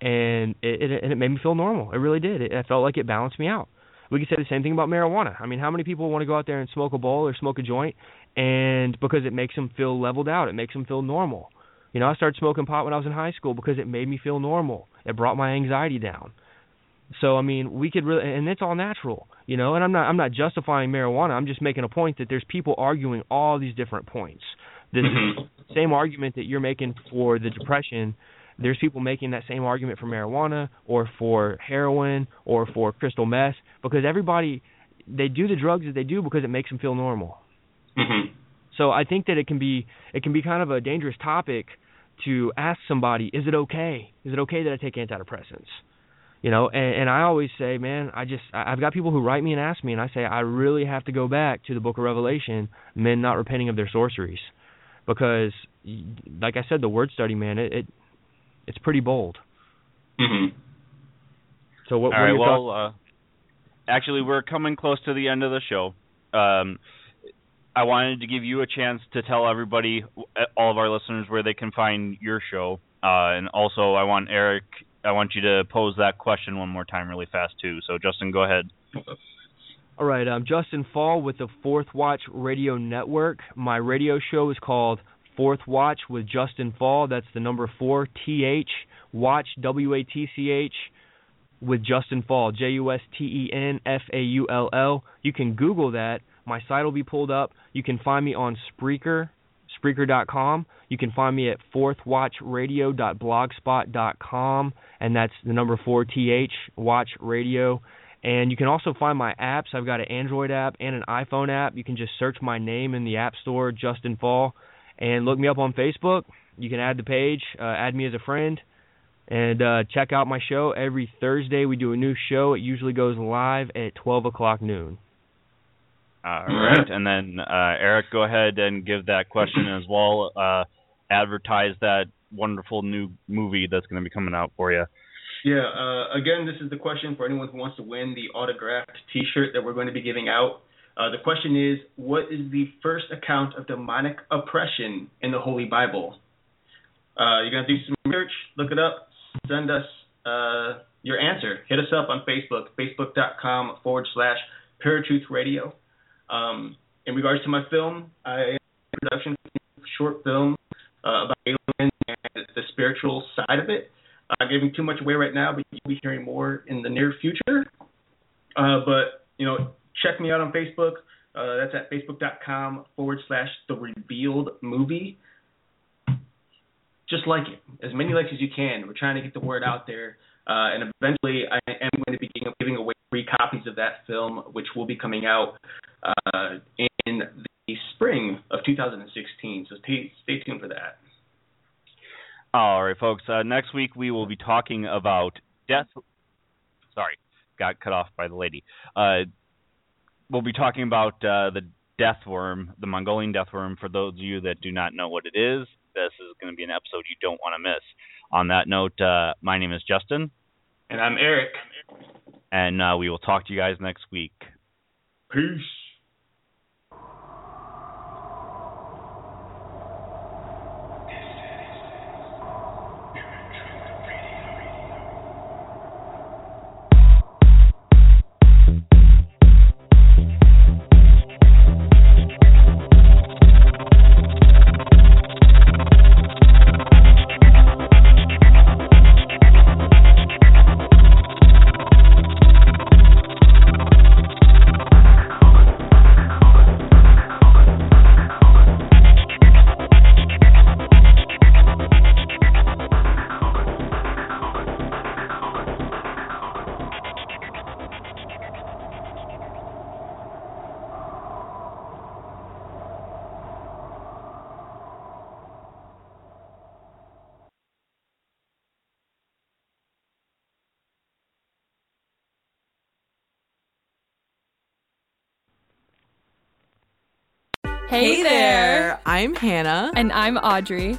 and it, it and it made me feel normal. It really did. It, felt like it balanced me out. We could say the same thing about marijuana. I mean, how many people want to go out there and smoke a bowl or smoke a joint, and because it makes them feel leveled out, it makes them feel normal. You know, I started smoking pot when I was in high school because it made me feel normal. It brought my anxiety down. So I mean, we could really, and it's all natural, you know. And I'm not, I'm not justifying marijuana. I'm just making a point that there's people arguing all these different points. This same argument that you're making for the depression, there's people making that same argument for marijuana or for heroin or for crystal meth because everybody they do the drugs that they do because it makes them feel normal. Mm-hmm. So I think that it can be it can be kind of a dangerous topic to ask somebody, is it okay? Is it okay that I take antidepressants? You know, and, and I always say, man, I just I've got people who write me and ask me, and I say I really have to go back to the Book of Revelation, men not repenting of their sorceries, because, like I said, the word study, man, it, it it's pretty bold. Mm-hmm. So what? All what are right. your thoughts? Well, uh, actually, we're coming close to the end of the show. Um, I wanted to give you a chance to tell everybody, all of our listeners, where they can find your show. Uh, and also, I want Eric, I want you to pose that question one more time, really fast too. So, Justin, go ahead. All right, I'm Justen Faull with the Fourth Watch Radio Network. My radio show is called Fourth Watch with Justen Faull. That's the number four T H Watch W A T C H with Justen Faull J U S T E N F A U L L. You can Google that. My site will be pulled up. You can find me on Spreaker, Spreaker.com. You can find me at fourthwatchradio.blogspot.com, and that's the number four T H Watch Radio. And you can also find my apps. I've got an Android app and an iPhone app. You can just search my name in the App Store, Justen Faull, and look me up on Facebook. You can add the page, uh, add me as a friend, and uh, check out my show every Thursday. We do a new show. It usually goes live at 12 o'clock noon. All right. And then, uh, Eric, go ahead and give that question as well. Uh, advertise that wonderful new movie that's going to be coming out for you. Yeah. Uh, again, this is the question for anyone who wants to win the autographed T-shirt that we're going to be giving out. Uh, the question is, what is the first account of demonic oppression in the Holy Bible? Uh, you're gonna do some research, look it up, send us uh, your answer. Hit us up on Facebook, facebook.com forward slash Paratruth Radio. Um, in regards to my film, I production short film uh, about aliens and the spiritual side of it. I'm giving too much away right now, but you'll be hearing more in the near future. Uh, but you know, check me out on Facebook. Uh, that's at facebook.com forward slash the revealed movie. Just like it, as many likes as you can. We're trying to get the word out there, uh, and eventually I am going to be giving- away free copies of that film, which will be coming out uh, in the spring of 2016. So stay, stay tuned for that. All right, folks. Uh, next week we will be talking about death. Sorry, got cut off by the lady. Uh, we'll be talking about uh, the death worm, the Mongolian death worm. For those of you that do not know what it is, this is going to be an episode you don't want to miss. On that note, uh, my name is Justin, And I'm Eric. and uh, we will talk to you guys next week. Peace. I'm Hannah. And I'm Audrey.